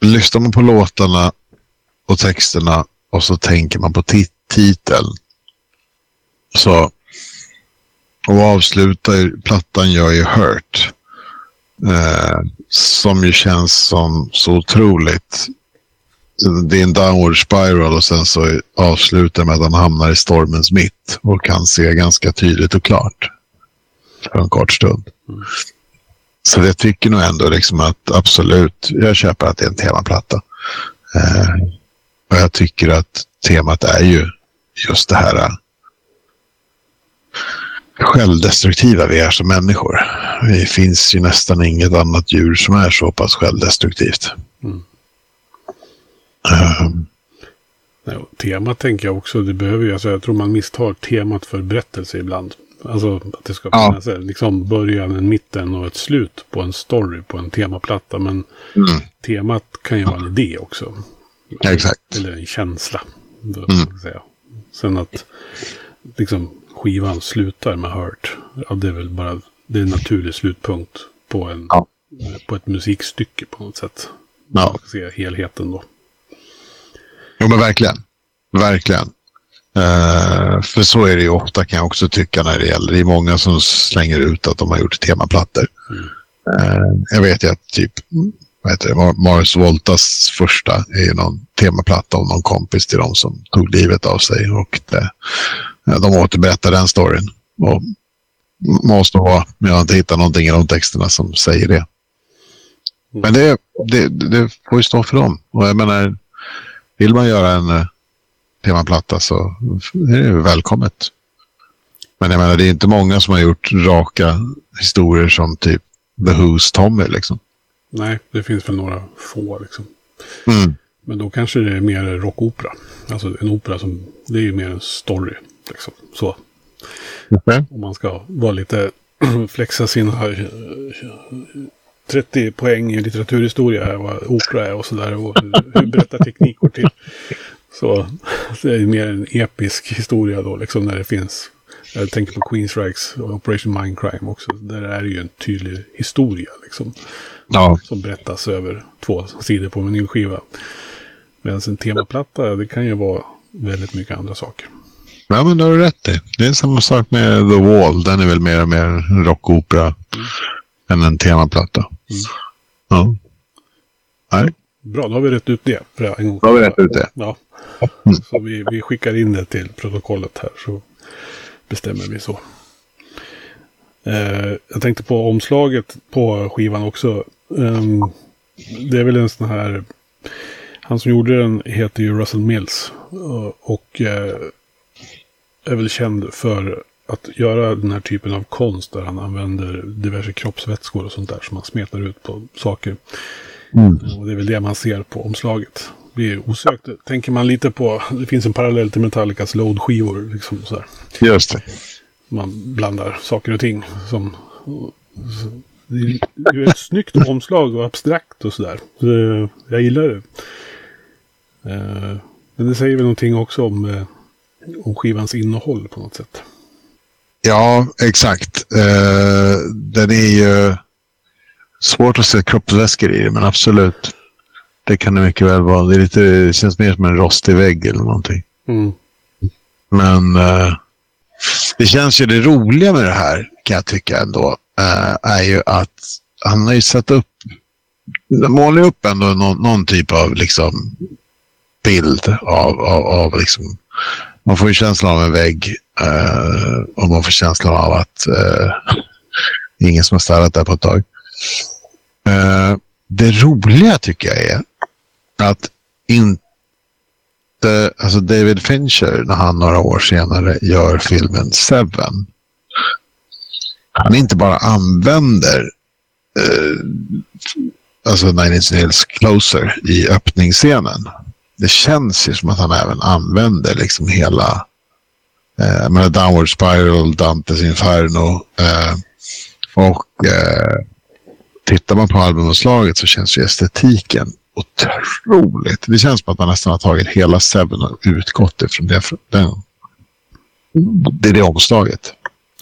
lyssnar man på låtarna och texterna och så tänker man på titeln. Så och avslutar plattan gör ju Hurt. Eh, som ju känns som så otroligt. Det är en downward spiral och sen så avslutar med att han hamnar i stormens mitt och kan se ganska tydligt och klart. För en kort stund. Mm. Så jag tycker nog ändå liksom att absolut, jag köper att det är en temaplatta. Eh, och jag tycker att temat är ju just det här självdestruktiva vi är som människor. Det finns ju nästan inget annat djur som är så pass självdestruktivt. Mm. Um, temat tänker jag också, det behöver ju, alltså jag tror man misstar temat för berättelse ibland. Alltså att det ska Ja. finnas en liksom början, en mitten och ett slut på en story på en temaplatta. Men mm, temat kan ju vara en idé också. exakt. Eller en känsla. då, Mm. Sen att liksom skivan slutar med Hurt. Ja, det är väl bara det är en naturlig slutpunkt på, en, Ja. på ett musikstycke på något sätt. Ja. Man ska se helheten då. Jo, men verkligen. Verkligen. Eh, för så är det ju ofta kan jag också tycka när det gäller. Det är många som slänger ut att de har gjort temaplattor. Mm. Eh, jag vet ju att typ vad heter det, Mar- Mars Voltas första är ju någon temaplatta om någon kompis till dem som tog livet av sig. Och det, de återberättar den storyn. Och måste vara, men jag har inte hittat någonting i de texterna som säger det. Men det, det, det får ju stå för dem. Och jag menar, vill man göra en eh, temaplatta så är det välkommet. Men jag menar, det är inte många som har gjort raka historier som typ The Who's Tommy liksom. Nej, det finns väl några få liksom. Mm. Men då kanske det är mer rockopera. Alltså en opera som, det är ju mer en story. Liksom. Så. Okej. Om man ska vara lite, [clears throat] flexa sina eh, 30 poäng i litteraturhistoria vad opera är och sådär. Och hur, hur berättarteknik går till. Så [laughs] det är mer en episk historia då, liksom när det finns. Jag tänker på Queensryches och Operation Mindcrime också. Där är det ju en tydlig historia liksom. Ja, Som berättas över två sidor på en vinylskiva. Medan en temaplatta, det kan ju vara väldigt mycket andra saker. Ja men det har du rätt i. Det är samma sak med The Wall. Den är väl mer och mer rockopera än en temaplatta. Mm. Ja. Nej, Bra, då har vi rätt ut det. För en gång. då har vi rätt ut det. Ja. Mm. Så vi, vi skickar in det till protokollet här så bestämmer vi så. Eh, jag tänkte på omslaget på skivan också. Ehm, det är väl en sån här... Han som gjorde den heter ju Russell Mills. Och, och eh, är väl känd för att göra den här typen av konst där han använder diverse kroppsvätskor och sånt där som han smetar ut på saker. Mm. Och det är väl det man ser på omslaget. Det är osökt. Tänker man lite på, det finns en parallell till Metallicas load-skivor. Liksom så här. Just det. Man blandar saker och ting. Som, det är ett snyggt omslag och abstrakt och sådär. Så, eh, Jag gillar det. Eh, Men det säger väl någonting också om, eh, om skivans innehåll på något sätt. Ja, exakt. Eh, den är ju svårt att se kroppsväskor i det, men absolut. Det kan det mycket väl vara. Det, lite, det känns mer som en rostig vägg eller någonting. Mm. Men eh, det känns ju det roliga med det här kan jag tycka ändå. Eh, är ju att han har ju satt upp, målar upp ändå någon, någon typ av liksom bild av, av, av liksom, man får ju känslan av en vägg eh, och man får känslan av att eh, ingen som har städat där på ett tag. Eh, det roliga tycker jag är att inte alltså David Fincher när han några år senare gör filmen Seven. Han inte bara använder eh, alltså Nine Inch Nails Closer i öppningsscenen. Det känns ju som att han även använder liksom hela eh, jag menar Downward Spiral, Dantes Inferno eh, och eh, tittar man på albumomslaget så känns ju estetiken otroligt. Det känns som att man nästan har tagit hela Seven och utgått ifrån det. Den, det är det omslaget.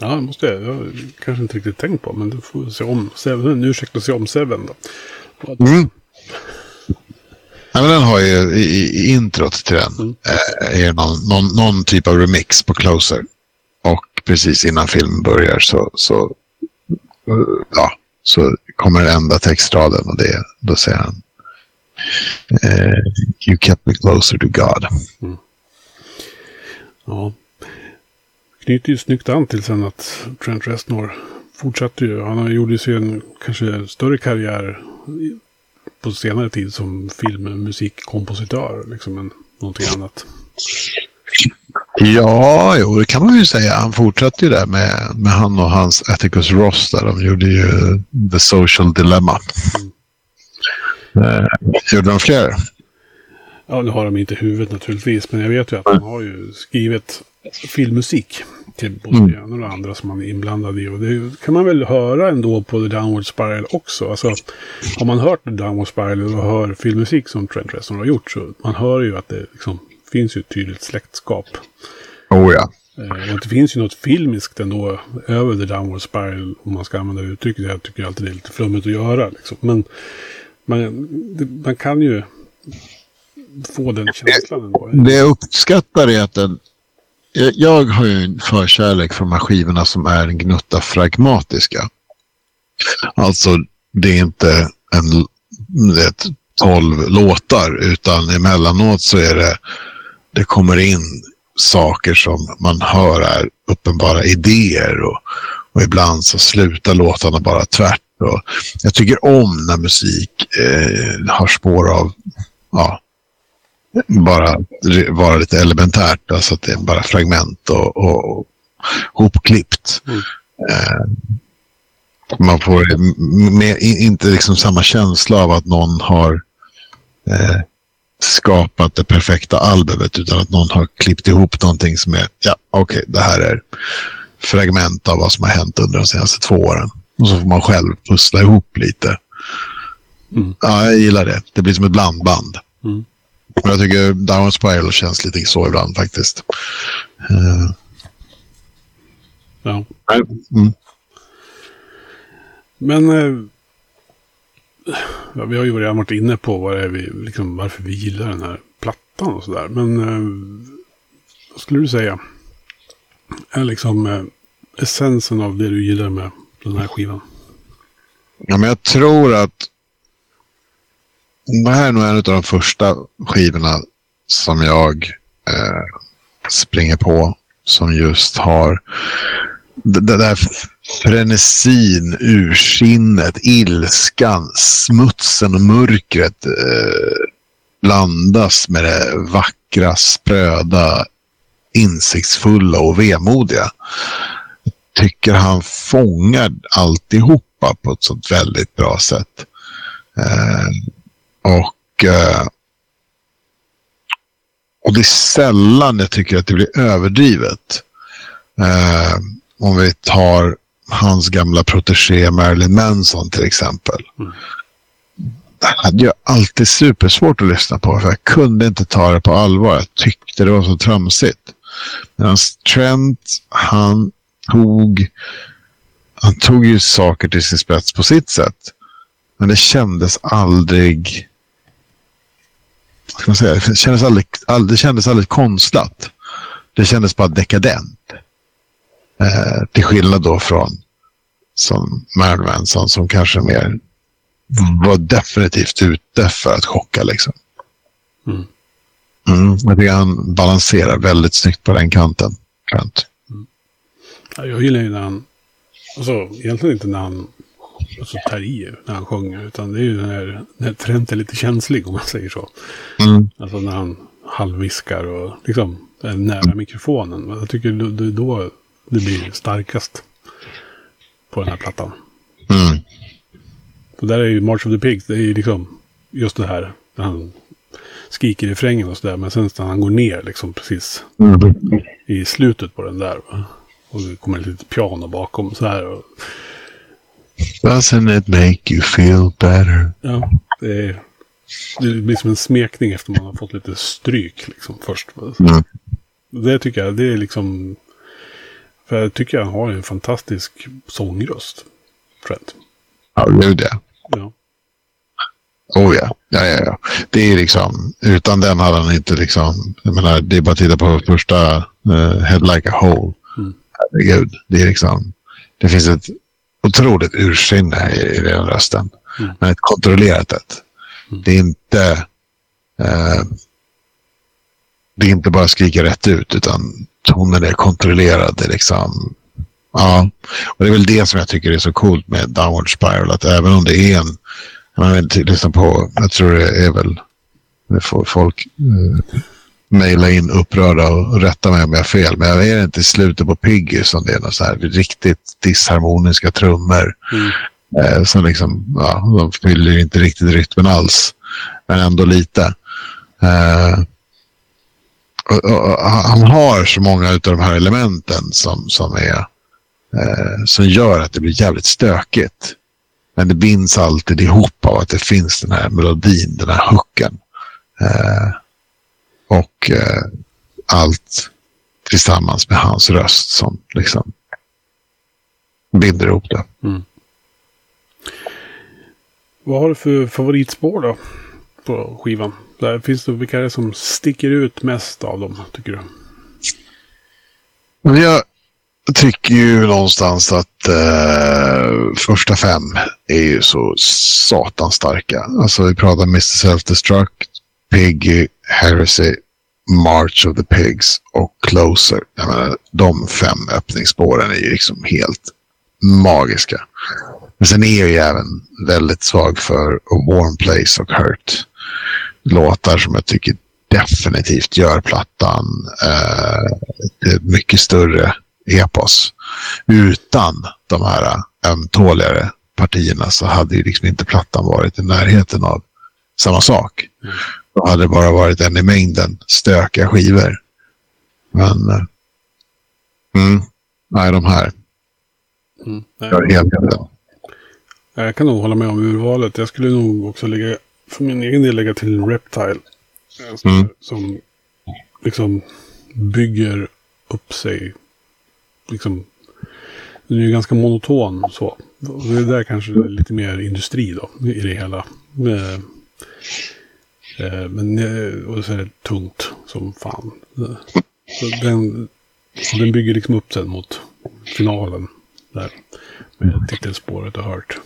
Ja, det måste jag. Jag kanske inte riktigt tänkt på. Men du får se om Seven. Ursäkta se om Seven då. Mm. Ju i, introt till den Mm. eh, är någon, någon, någon typ av remix på Closer. Och precis innan filmen börjar så, så, eh, ja, så kommer den enda textraden och det, då säger han eh, You kept me closer to God. Ja. Knyter ju snyggt an till sen att Trent Reznor fortsatte ju. Han gjort ju sin kanske större karriär på senare tid som filmmusikkompositör. Liksom än någonting annat. Ja, jo, det kan man ju säga. Han fortsatte ju där med, med han och hans Atticus Ross. Där. De gjorde ju The Social Dilemma. Mm. Eh, gjorde de fler? Ja, nu har de inte huvudet naturligtvis, men jag vet ju att han har ju skrivit filmmusik till både mm. det ena och det andra som han är inblandad i. Och det kan man väl höra ändå på The Downward Spiral också. Alltså, har man hört The Downward Spiral och hör filmmusik som Trent Reznor har gjort så man hör ju att det liksom finns ju ett tydligt släktskap. Oh ja. Eh, och det finns ju något filmiskt ändå över The Downward Spiral, om man ska använda uttrycket. Jag tycker alltid det är lite flummigt att göra. Liksom. Men man, man kan ju få den känslan ändå. Det jag uppskattar är att den... Jag har ju en förkärlek för de här skivorna som är en gnutta fragmatiska. Alltså, det är inte en, vet, tolv låtar utan emellanåt så är det det kommer in saker som man hör är uppenbara idéer och, och ibland så slutar låtarna bara tvärt. Och jag tycker om när musik eh, har spår av ja, bara vara lite elementärt, alltså att det är bara fragment och, och, och hopklippt. Mm. Eh, man får med, inte liksom samma känsla av att någon har eh, skapat det perfekta albumet utan att någon har klippt ihop någonting som är, ja okej, okay, det här är fragment av vad som har hänt under de senaste två åren. Och så får man själv pussla ihop lite. Mm. Ja, jag gillar det. Det blir som ett blandband. Mm. Jag tycker Down Spiral känns lite så ibland faktiskt. Uh. Ja. Mm. Men uh, ja, vi har ju redan varit inne på vad är vi, liksom, varför vi gillar den här plattan och sådär. Men uh, vad skulle du säga? Är liksom essensen av det du gillar med den här skivan? Ja, men jag tror att det här är nog en av de första skivorna som jag eh, springer på. Som just har det, där frenesin, ursinnet, ilskan, smutsen och mörkret eh, blandas med det vackra, spröda, insiktsfulla och vemodiga. Jag tycker han fångar alltihopa på ett sånt väldigt bra sätt. Eh, och, eh, och det är sällan jag tycker att det blir överdrivet. Eh, om vi tar hans gamla protegé Marilyn Manson till exempel. Mm. Det hade jag alltid supersvårt att lyssna på för jag kunde inte ta det på allvar. Jag tyckte det var så tramsigt. Medan Trent, han tog, han tog ju saker till sin spets på sitt sätt. Men det kändes aldrig ska man säga, det, kändes aldrig, all, det kändes aldrig konstlat. Det kändes bara dekadent. Eh, till skillnad då från som Marilyn Manson som kanske mer var definitivt ute för att chocka. Liksom. Mm. Mm, jag tycker han balanserar väldigt snyggt på den kanten. Trent. Mm. jag gillar ju när han, alltså egentligen inte när han alltså, tar i när han sjunger. Utan det är ju när, när Trent är lite känslig om man säger så. Mm. Alltså när han halvviskar och liksom är nära mm. mikrofonen. Jag tycker det är då det blir starkast på den här plattan. Mm. Och där är ju March of the Pigs, det är ju liksom just det här. När han skriker i refrängen och sådär. Men sen när han går ner liksom precis mm. i slutet på den där. Och det kommer ett litet piano bakom så här. Och, Doesn't it make you feel better? Ja, det, är, det blir som en smekning efter man har fått lite stryk liksom först. Mm. Det tycker jag, det är liksom... För jag tycker han har en fantastisk sångröst. Trent. Ja, är det. Ja. Oh ja. ja, ja, ja. Det är liksom, utan den hade han inte liksom, jag menar, det är bara att titta på första uh, Head Like a Hole. Mm. Herregud, det är liksom, det finns ett otroligt ursinne i, i den rösten. Mm. Men ett kontrollerat ett. Mm. Det är inte eh, det är inte bara skrika rätt ut utan tonen är kontrollerad. Det är liksom, ja. Och det är väl det som jag tycker är så coolt med Downward Spiral. Att även om det är en, man vill lyssna på, jag tror det är väl det får folk, eh, mejla in upprörda och rätta mig om jag har fel. Men jag är inte i slutet på Piggy som det är något så här riktigt disharmoniska trummor. Mm. Eh, som liksom, ja, de fyller inte riktigt rytmen alls. Men ändå lite. Eh, och, och, han har så många av de här elementen som, som, är, eh, som gör att det blir jävligt stökigt. Men det binds alltid ihop av att det finns den här melodin, den här hooken. Eh, och eh, allt tillsammans med hans röst som liksom binder ihop det. Mm. Vad har du för favoritspår då? På skivan? Där finns det, vilka är det som sticker ut mest av dem, tycker du? Men jag tycker ju någonstans att eh, första fem är ju så satans starka. Alltså vi pratar Mr. Self-Destruct, Piggy, Heresy, March of the Pigs och Closer. Jag menar, de fem öppningsspåren är ju liksom helt magiska. Men sen är jag ju även väldigt svag för A Warm Place och Hurt. Låtar som jag tycker definitivt gör plattan eh, ett mycket större epos. Utan de här ömtåligare partierna så hade ju liksom inte plattan varit i närheten av samma sak. Mm. Då hade det bara varit en i mängden stökiga skivor. Men... eh, Mm, nej, de här. Mm. Nej, Jag kan nog hålla med om urvalet. Jag skulle nog också lägga, för min egen del lägga till Reptile. Eh, Som, Mm. som liksom bygger upp sig. Liksom, den är ju ganska monoton så. Och Det är där kanske är lite mer industri då i det hela. Eh, Men eh, och så är det tungt som fan. Så den, så den bygger liksom upp sen mot finalen. Där. Med titelspåret och hört.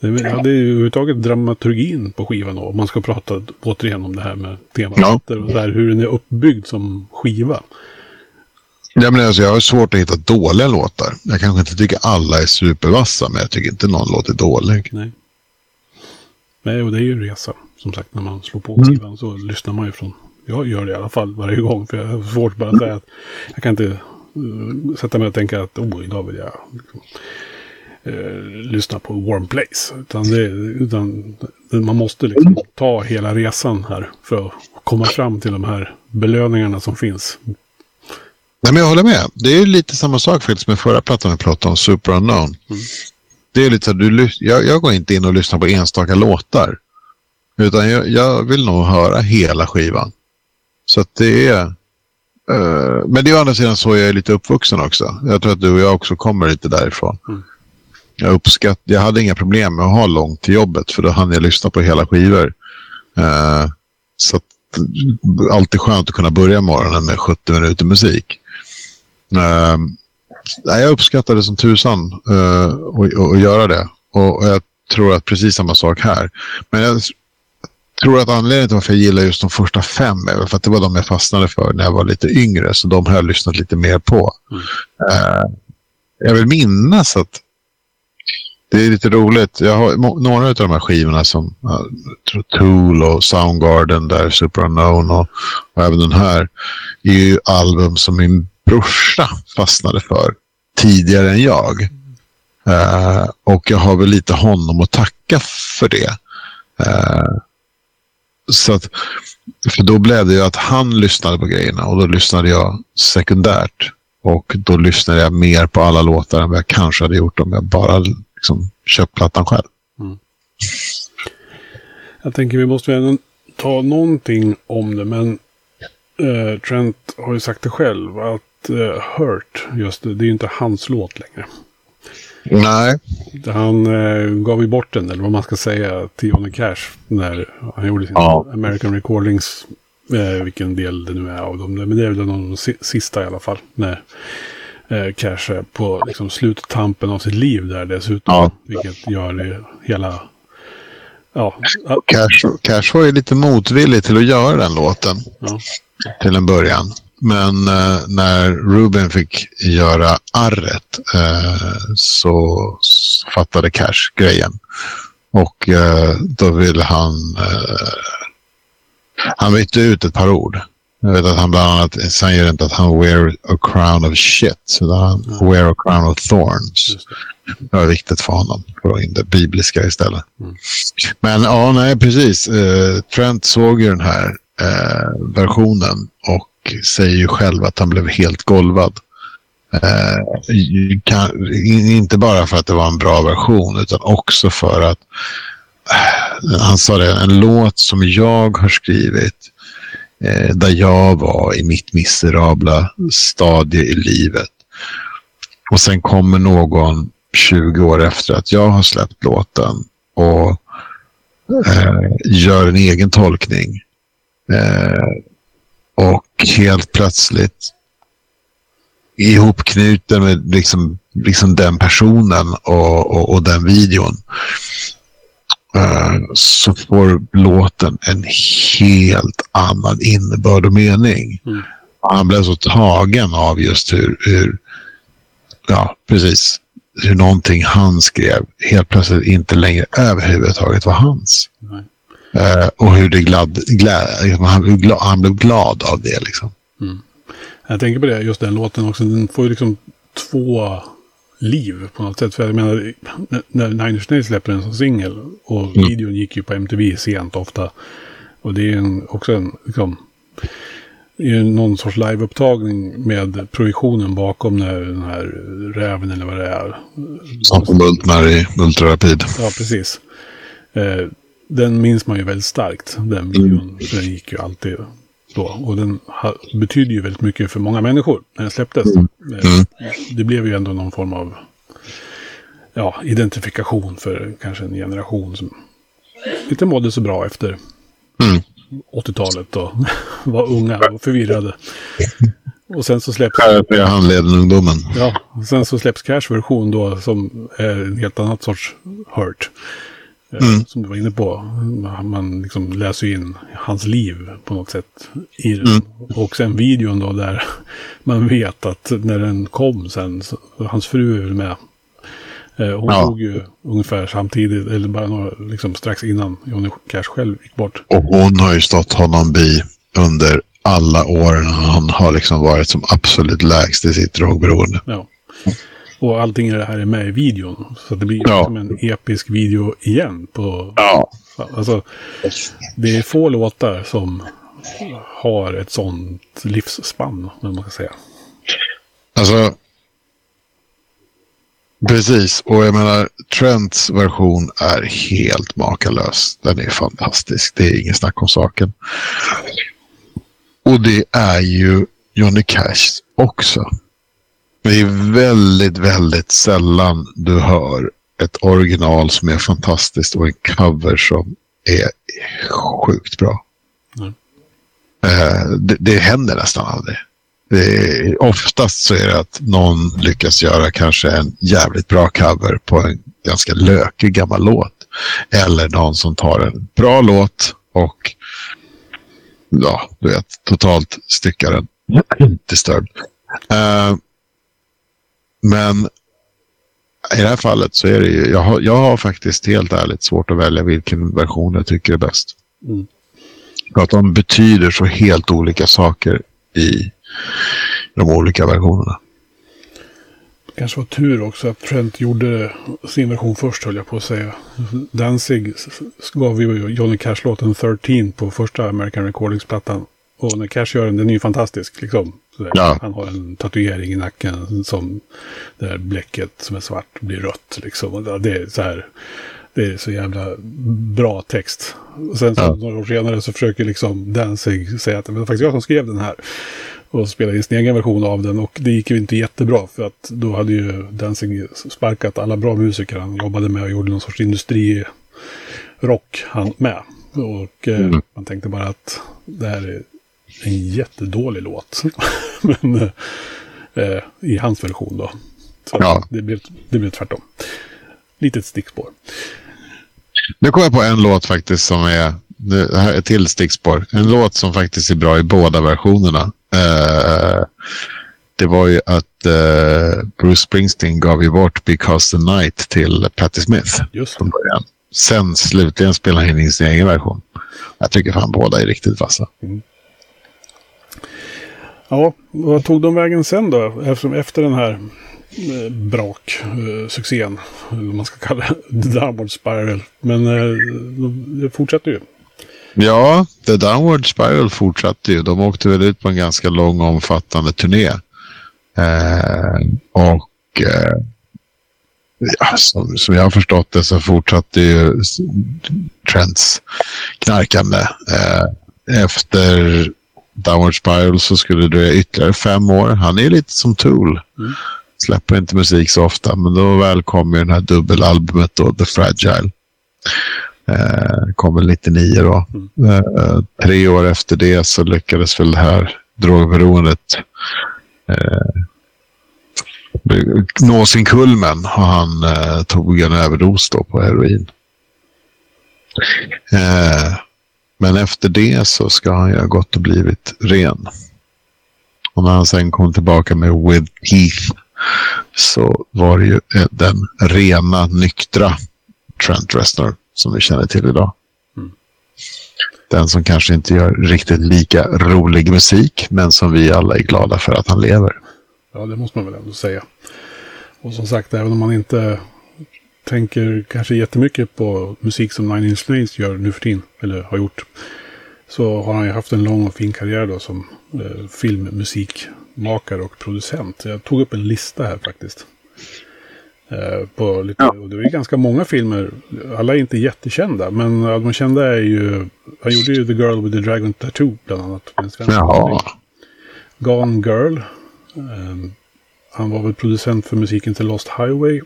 Ja, det är ju överhuvudtaget dramaturgin på skivan då. Om man ska prata återigen om det här med temat. Ja. Och hur den är uppbyggd som skiva. Ja, men alltså, jag har svårt att hitta dåliga låtar. Jag kanske inte tycker alla är supervassa, men jag tycker inte någon låt är dålig. Nej. Nej, och det är ju en resa. Som sagt, när man slår på Mm. skivan så lyssnar man ju från... Jag gör det i alla fall varje gång. För jag har svårt bara att säga att jag kan inte uh, sätta mig och tänka att oh, idag vill jag liksom, eh, lyssna på Warm Place. Utan, det, utan man måste liksom ta hela resan här för att komma fram till de här belöningarna som finns. Nej, men jag håller med. Det är lite samma sak faktiskt med förra plattan vi pratade om, Super Unknown. Det är lite så att du, jag, jag går inte in och lyssnar på enstaka låtar. Utan jag, jag vill nog höra hela skivan. Så att det är... eh, men det är å andra sidan så jag är lite uppvuxen också. Jag tror att du och jag också kommer lite därifrån. Mm. Jag uppskatt, jag hade inga problem med att ha långt till jobbet för då hann jag lyssna på hela skivor. Eh, så att, alltid skönt att kunna börja morgonen med 70 minuter musik. Nej, jag uppskattar det som tusan uh, att att göra det. Och, och jag tror att precis samma sak här. Men jag tror att anledningen till varför jag gillar just de första fem är väl för att det var de jag fastnade för när jag var lite yngre. Så de har jag lyssnat lite mer på. Mm. Eh, jag vill minnas att det är lite roligt. Jag har några av de här skivorna som uh, Tool och Soundgarden, där Super Unknown och, och även den här är ju album som min brorsa fastnade för tidigare än jag. Eh, och jag har väl lite honom att tacka för det. Eh, så att, för då blev det ju att han lyssnade på grejerna och då lyssnade jag sekundärt. Och då lyssnade jag mer på alla låtar än vad jag kanske hade gjort om jag bara liksom, köpt plattan själv. Mm. Jag tänker vi måste väl ta någonting om det. Men eh, Trent har ju sagt det själv. Att eh, Hurt, just det, det är ju inte hans låt längre. Nej, Han eh, gav ju bort den, eller vad man ska säga, till Johnny Cash. När han gjorde sin Ja. American Recordings. Eh, vilken del det nu är av dem. Men det är väl de si- sista i alla fall. När eh, Cash är på liksom, sluttampen av sitt liv där dessutom. Ja. Vilket gör det hela... Ja, Cash, Cash var ju lite motvillig till att göra den låten ja, till en början. Men eh, när Ruben fick göra arret eh, så fattade Cash grejen. Och eh, då ville han eh, Han bytte ut ett par ord. Jag vet att han bland annat säger inte att han wear a crown of shit. Så han mm. wear a crown of thorns. Det. var viktigt för honom. För in det bibliska istället. Mm. Men ja, nej precis. Uh, Trent såg ju den här uh, versionen och säger ju själv att han blev helt golvad. Eh, kan, inte bara för att det var en bra version utan också för att eh, han sa det, en låt som jag har skrivit eh, där jag var i mitt miserabla stadie i livet. Och sen kommer någon 20 år efter att jag har släppt låten och eh, gör en egen tolkning. Eh, och helt plötsligt ihopknuten med liksom, liksom den personen och, och, och den videon Eh, så får låten en helt annan innebörd och mening. Mm. Han blev så tagen av just hur, hur, ja precis, hur någonting han skrev helt plötsligt inte längre överhuvudtaget var hans. Mm. Uh, och hur det glad, glad, han, glad, han blev glad av det liksom. Mm. Jag tänker på det, just den låten också, den får ju liksom två liv på något sätt. För jag menar, när Nine Inch Nails släppte den som singel och mm. videon gick ju på MTV sent ofta. Och det är en, också en, liksom, någon sorts liveupptagning med projektionen bakom när den här räven eller vad det är. Som på Multnar i Ultrarapid. Ja, precis. Eh, den minns man ju väldigt starkt, den videon. Mm. Den gick ju alltid då. Och den betyder ju väldigt mycket för många människor när den släpptes. Mm. Mm. Det blev ju ändå någon form av ja, identifikation för kanske en generation som inte mådde så bra efter mm. 80-talet och [laughs] var unga och förvirrade. Och sen så släpps... Ja, handleden ungdomen. Ja, sen så släpps Cash version då som är en helt annat sorts hurt. Eh, mm. Som du var inne på. Man liksom läser in hans liv på något sätt i den. Mm. Och sen videon då där [laughs] man vet att när den kom sen, hans fru är med. Eh, hon ja. dog ju ungefär samtidigt, eller bara några, liksom strax innan Johnny Cash själv gick bort. Och hon har ju stått honom bi under alla åren han har liksom varit som absolut lägst i sitt drogberoende. Ja. Och allting det här är med i videon. Så det blir ja. som en episk video igen. På, ja. Alltså, det är få låtar som har ett sånt livsspann, om man kan säga. Alltså, precis. Och jag menar, Trents version är helt makalös. Den är fantastisk. Det är ingen snack om saken. Och det är ju Johnny Cash också. Det är väldigt, väldigt sällan du hör ett original som är fantastiskt och en cover som är sjukt bra. Mm. det, det händer nästan aldrig. Är, oftast så är det att någon lyckas göra kanske en jävligt bra cover på en ganska lökig gammal låt. Eller någon som tar en bra låt och ja, du vet, totalt styckar den. [clears throat] Disturbed. Uh, men i det här fallet så är det ju, jag har, jag har faktiskt helt ärligt svårt att välja vilken version jag tycker är bäst. Mm. För att de betyder så helt olika saker i de olika versionerna. Det kanske var tur också att Trent gjorde sin version först höll jag på att säga. Danzig gav ju Johnny Cash-låten 13 på första American Recordings-plattan. Och när Cash gör den, den är ju fantastisk liksom. Ja. Han har en tatuering i nacken som det där bläcket som är svart blir rött liksom. det är så här. Det är så jävla bra text. Och sen så, ja. några år senare så försöker liksom Danzig säga att det var faktiskt jag som skrev den här. Och spelade in sin egen version av den. Och det gick ju inte jättebra. För att då hade ju Danzig sparkat alla bra musiker han jobbade med och gjorde någon sorts industrirock han med. Och eh, mm. man tänkte bara att det här är en jättedålig låt. [laughs] Men eh, i hans version då. Så ja. det, blev, det blev tvärtom. Litet stickspår. Nu kommer jag på en låt faktiskt som är, det här är till stickspår. En låt som faktiskt är bra i båda versionerna. Eh, det var ju att eh, Bruce Springsteen gav ju bort Because the Night till Patti Smith. Just från början. sen slutligen spela in sin egen version. Jag tycker fan båda är riktigt vassa. Mm. Ja, vad tog de vägen sen då? Efter den här eh, brak-succén. Eh, eller vad man ska kalla det. [laughs] The Downward Spiral. Men eh, det fortsätter ju. Ja, The Downward Spiral fortsatte ju. De åkte väl ut på en ganska lång omfattande turné. Eh, och eh, ja, som, som, jag har förstått det så fortsatte ju Trents knarkande. Eh, efter Downward Spiral så skulle det dröja ytterligare fem år. Han är lite som Tool. Mm. Släpper inte musik så ofta, men då väl kom ju den här dubbelalbumet då, The Fragile. Eh, kom väl 99 då. Mm. Eh, tre år efter det så lyckades väl det här drogberoendet eh, nå sin kulmen och han eh, tog en överdos då på heroin. Eh, men efter det så ska han ju ha gått och blivit ren. Och när han sen kom tillbaka med With Heath så var det ju eh, den rena, nyktra Trent Reznor som vi känner till idag. Mm. Den som kanske inte gör riktigt lika rolig musik, men som vi alla är glada för att han lever. Ja, det måste man väl ändå säga. Och som sagt, även om man inte tänker kanske jättemycket på musik som Nine Inch Nails gör nu för tiden, eller har gjort, så har han ju haft en lång och fin karriär då som eh, filmmusikmakare och producent. Jag tog upp en lista här faktiskt. Eh, på lite, ja. och det är ganska många filmer. Alla är inte jättekända. Men de kända är ju... Han gjorde ju The Girl with the Dragon Tattoo bland annat. Jaha. Gone Girl. Um, han var väl producent för musiken till Lost Highway.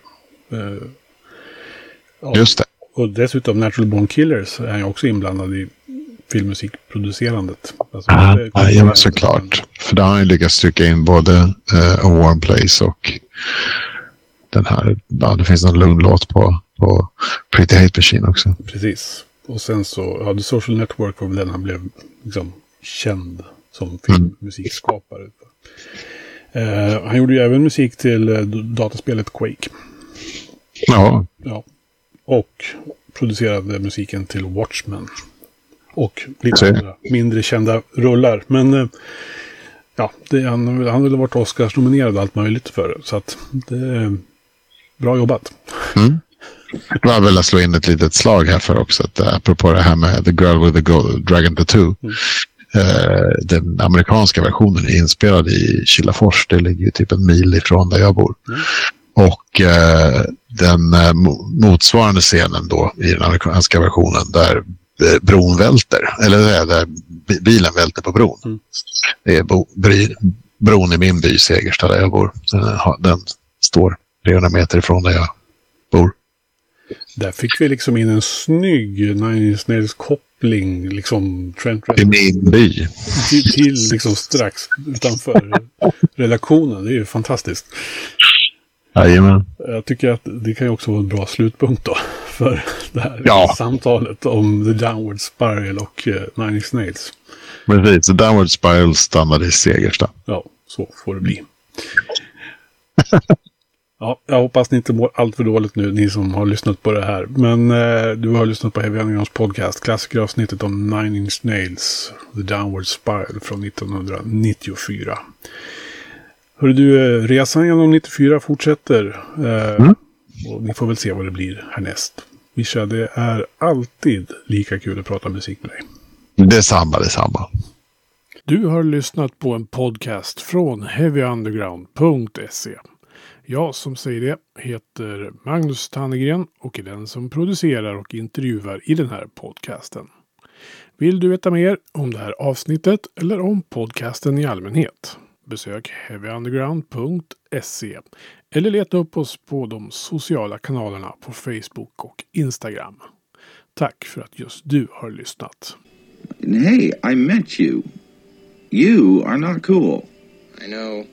Uh, Just det. Och dessutom Natural Born Killers är han också inblandad i filmmusikproducerandet. Alltså, ah, ja, men såklart. För där har han ju lyckats trycka in både uh, A Warm Place och den här, ja, det finns en lugn låt på, på Pretty Hate Machine också. Precis. Och sen så, ja, The Social Network var väl den han blev liksom känd som filmmusikskapare. Mm. Uh, han gjorde ju även musik till uh, dataspelet Quake. Ja. ja. Och producerade musiken till Watchmen. Och lite andra mindre kända rullar. Men uh, ja, det, han, han väl varit Oscars-nominerad allt möjligt för det. Så att det Bra jobbat. Mm. Jag vill slå in ett litet slag här för också. Att, uh, apropå det här med The Girl with the Gold, Dragon Tattoo. Mm. Uh, den amerikanska versionen är inspelad i Kilafors. Det ligger ju typ en mil ifrån där jag bor. Mm. Och uh, den uh, motsvarande scenen då i den amerikanska versionen där bron välter. Eller där bilen välter på bron. Mm. Det är bo, bry, bron i min by Segersta där jag bor. Den står 300 meter ifrån där jag bor. Där fick vi liksom in en snygg Nine Snails koppling, liksom Trent Till min by. Till, till liksom strax utanför [laughs] redaktionen. Det är ju fantastiskt. Jajamän. Jag tycker att det kan ju också vara en bra slutpunkt då. [laughs] För det här ja. samtalet om The Downward Spiral och uh, Nine Snails. Precis, The Downward Spiral stannade i Segersta. Ja, så får det bli. Ja, jag hoppas ni inte mår allt för dåligt nu, ni som har lyssnat på det här. Men eh, du har lyssnat på Heavy Undergrounds podcast, klassikeravsnittet om Nine Inch Nails, The Downward Spiral från 1994. Hörru du, eh, resan genom 94 fortsätter. Eh, mm. Och ni får väl se vad det blir härnäst. Mischa, det är alltid lika kul att prata musik med dig. Detsamma, detsamma. Du har lyssnat på en podcast från heavyunderground.se. Jag som säger det heter Magnus Tannegren och är den som producerar och intervjuar i den här podcasten. Vill du veta mer om det här avsnittet eller om podcasten i allmänhet? Besök heavyunderground.se eller leta upp oss på de sociala kanalerna på Facebook och Instagram. Tack för att just du har lyssnat. Hey, I met you. You are not cool. I know.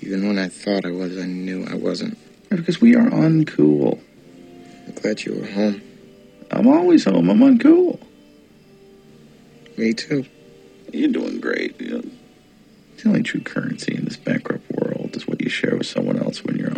Even when I thought I was, I knew I wasn't. Because we are uncool. I'm glad you were home. I'm always home. I'm uncool. Me too. You're doing great. Know, the only true currency in this bankrupt world is what you share with someone else when you're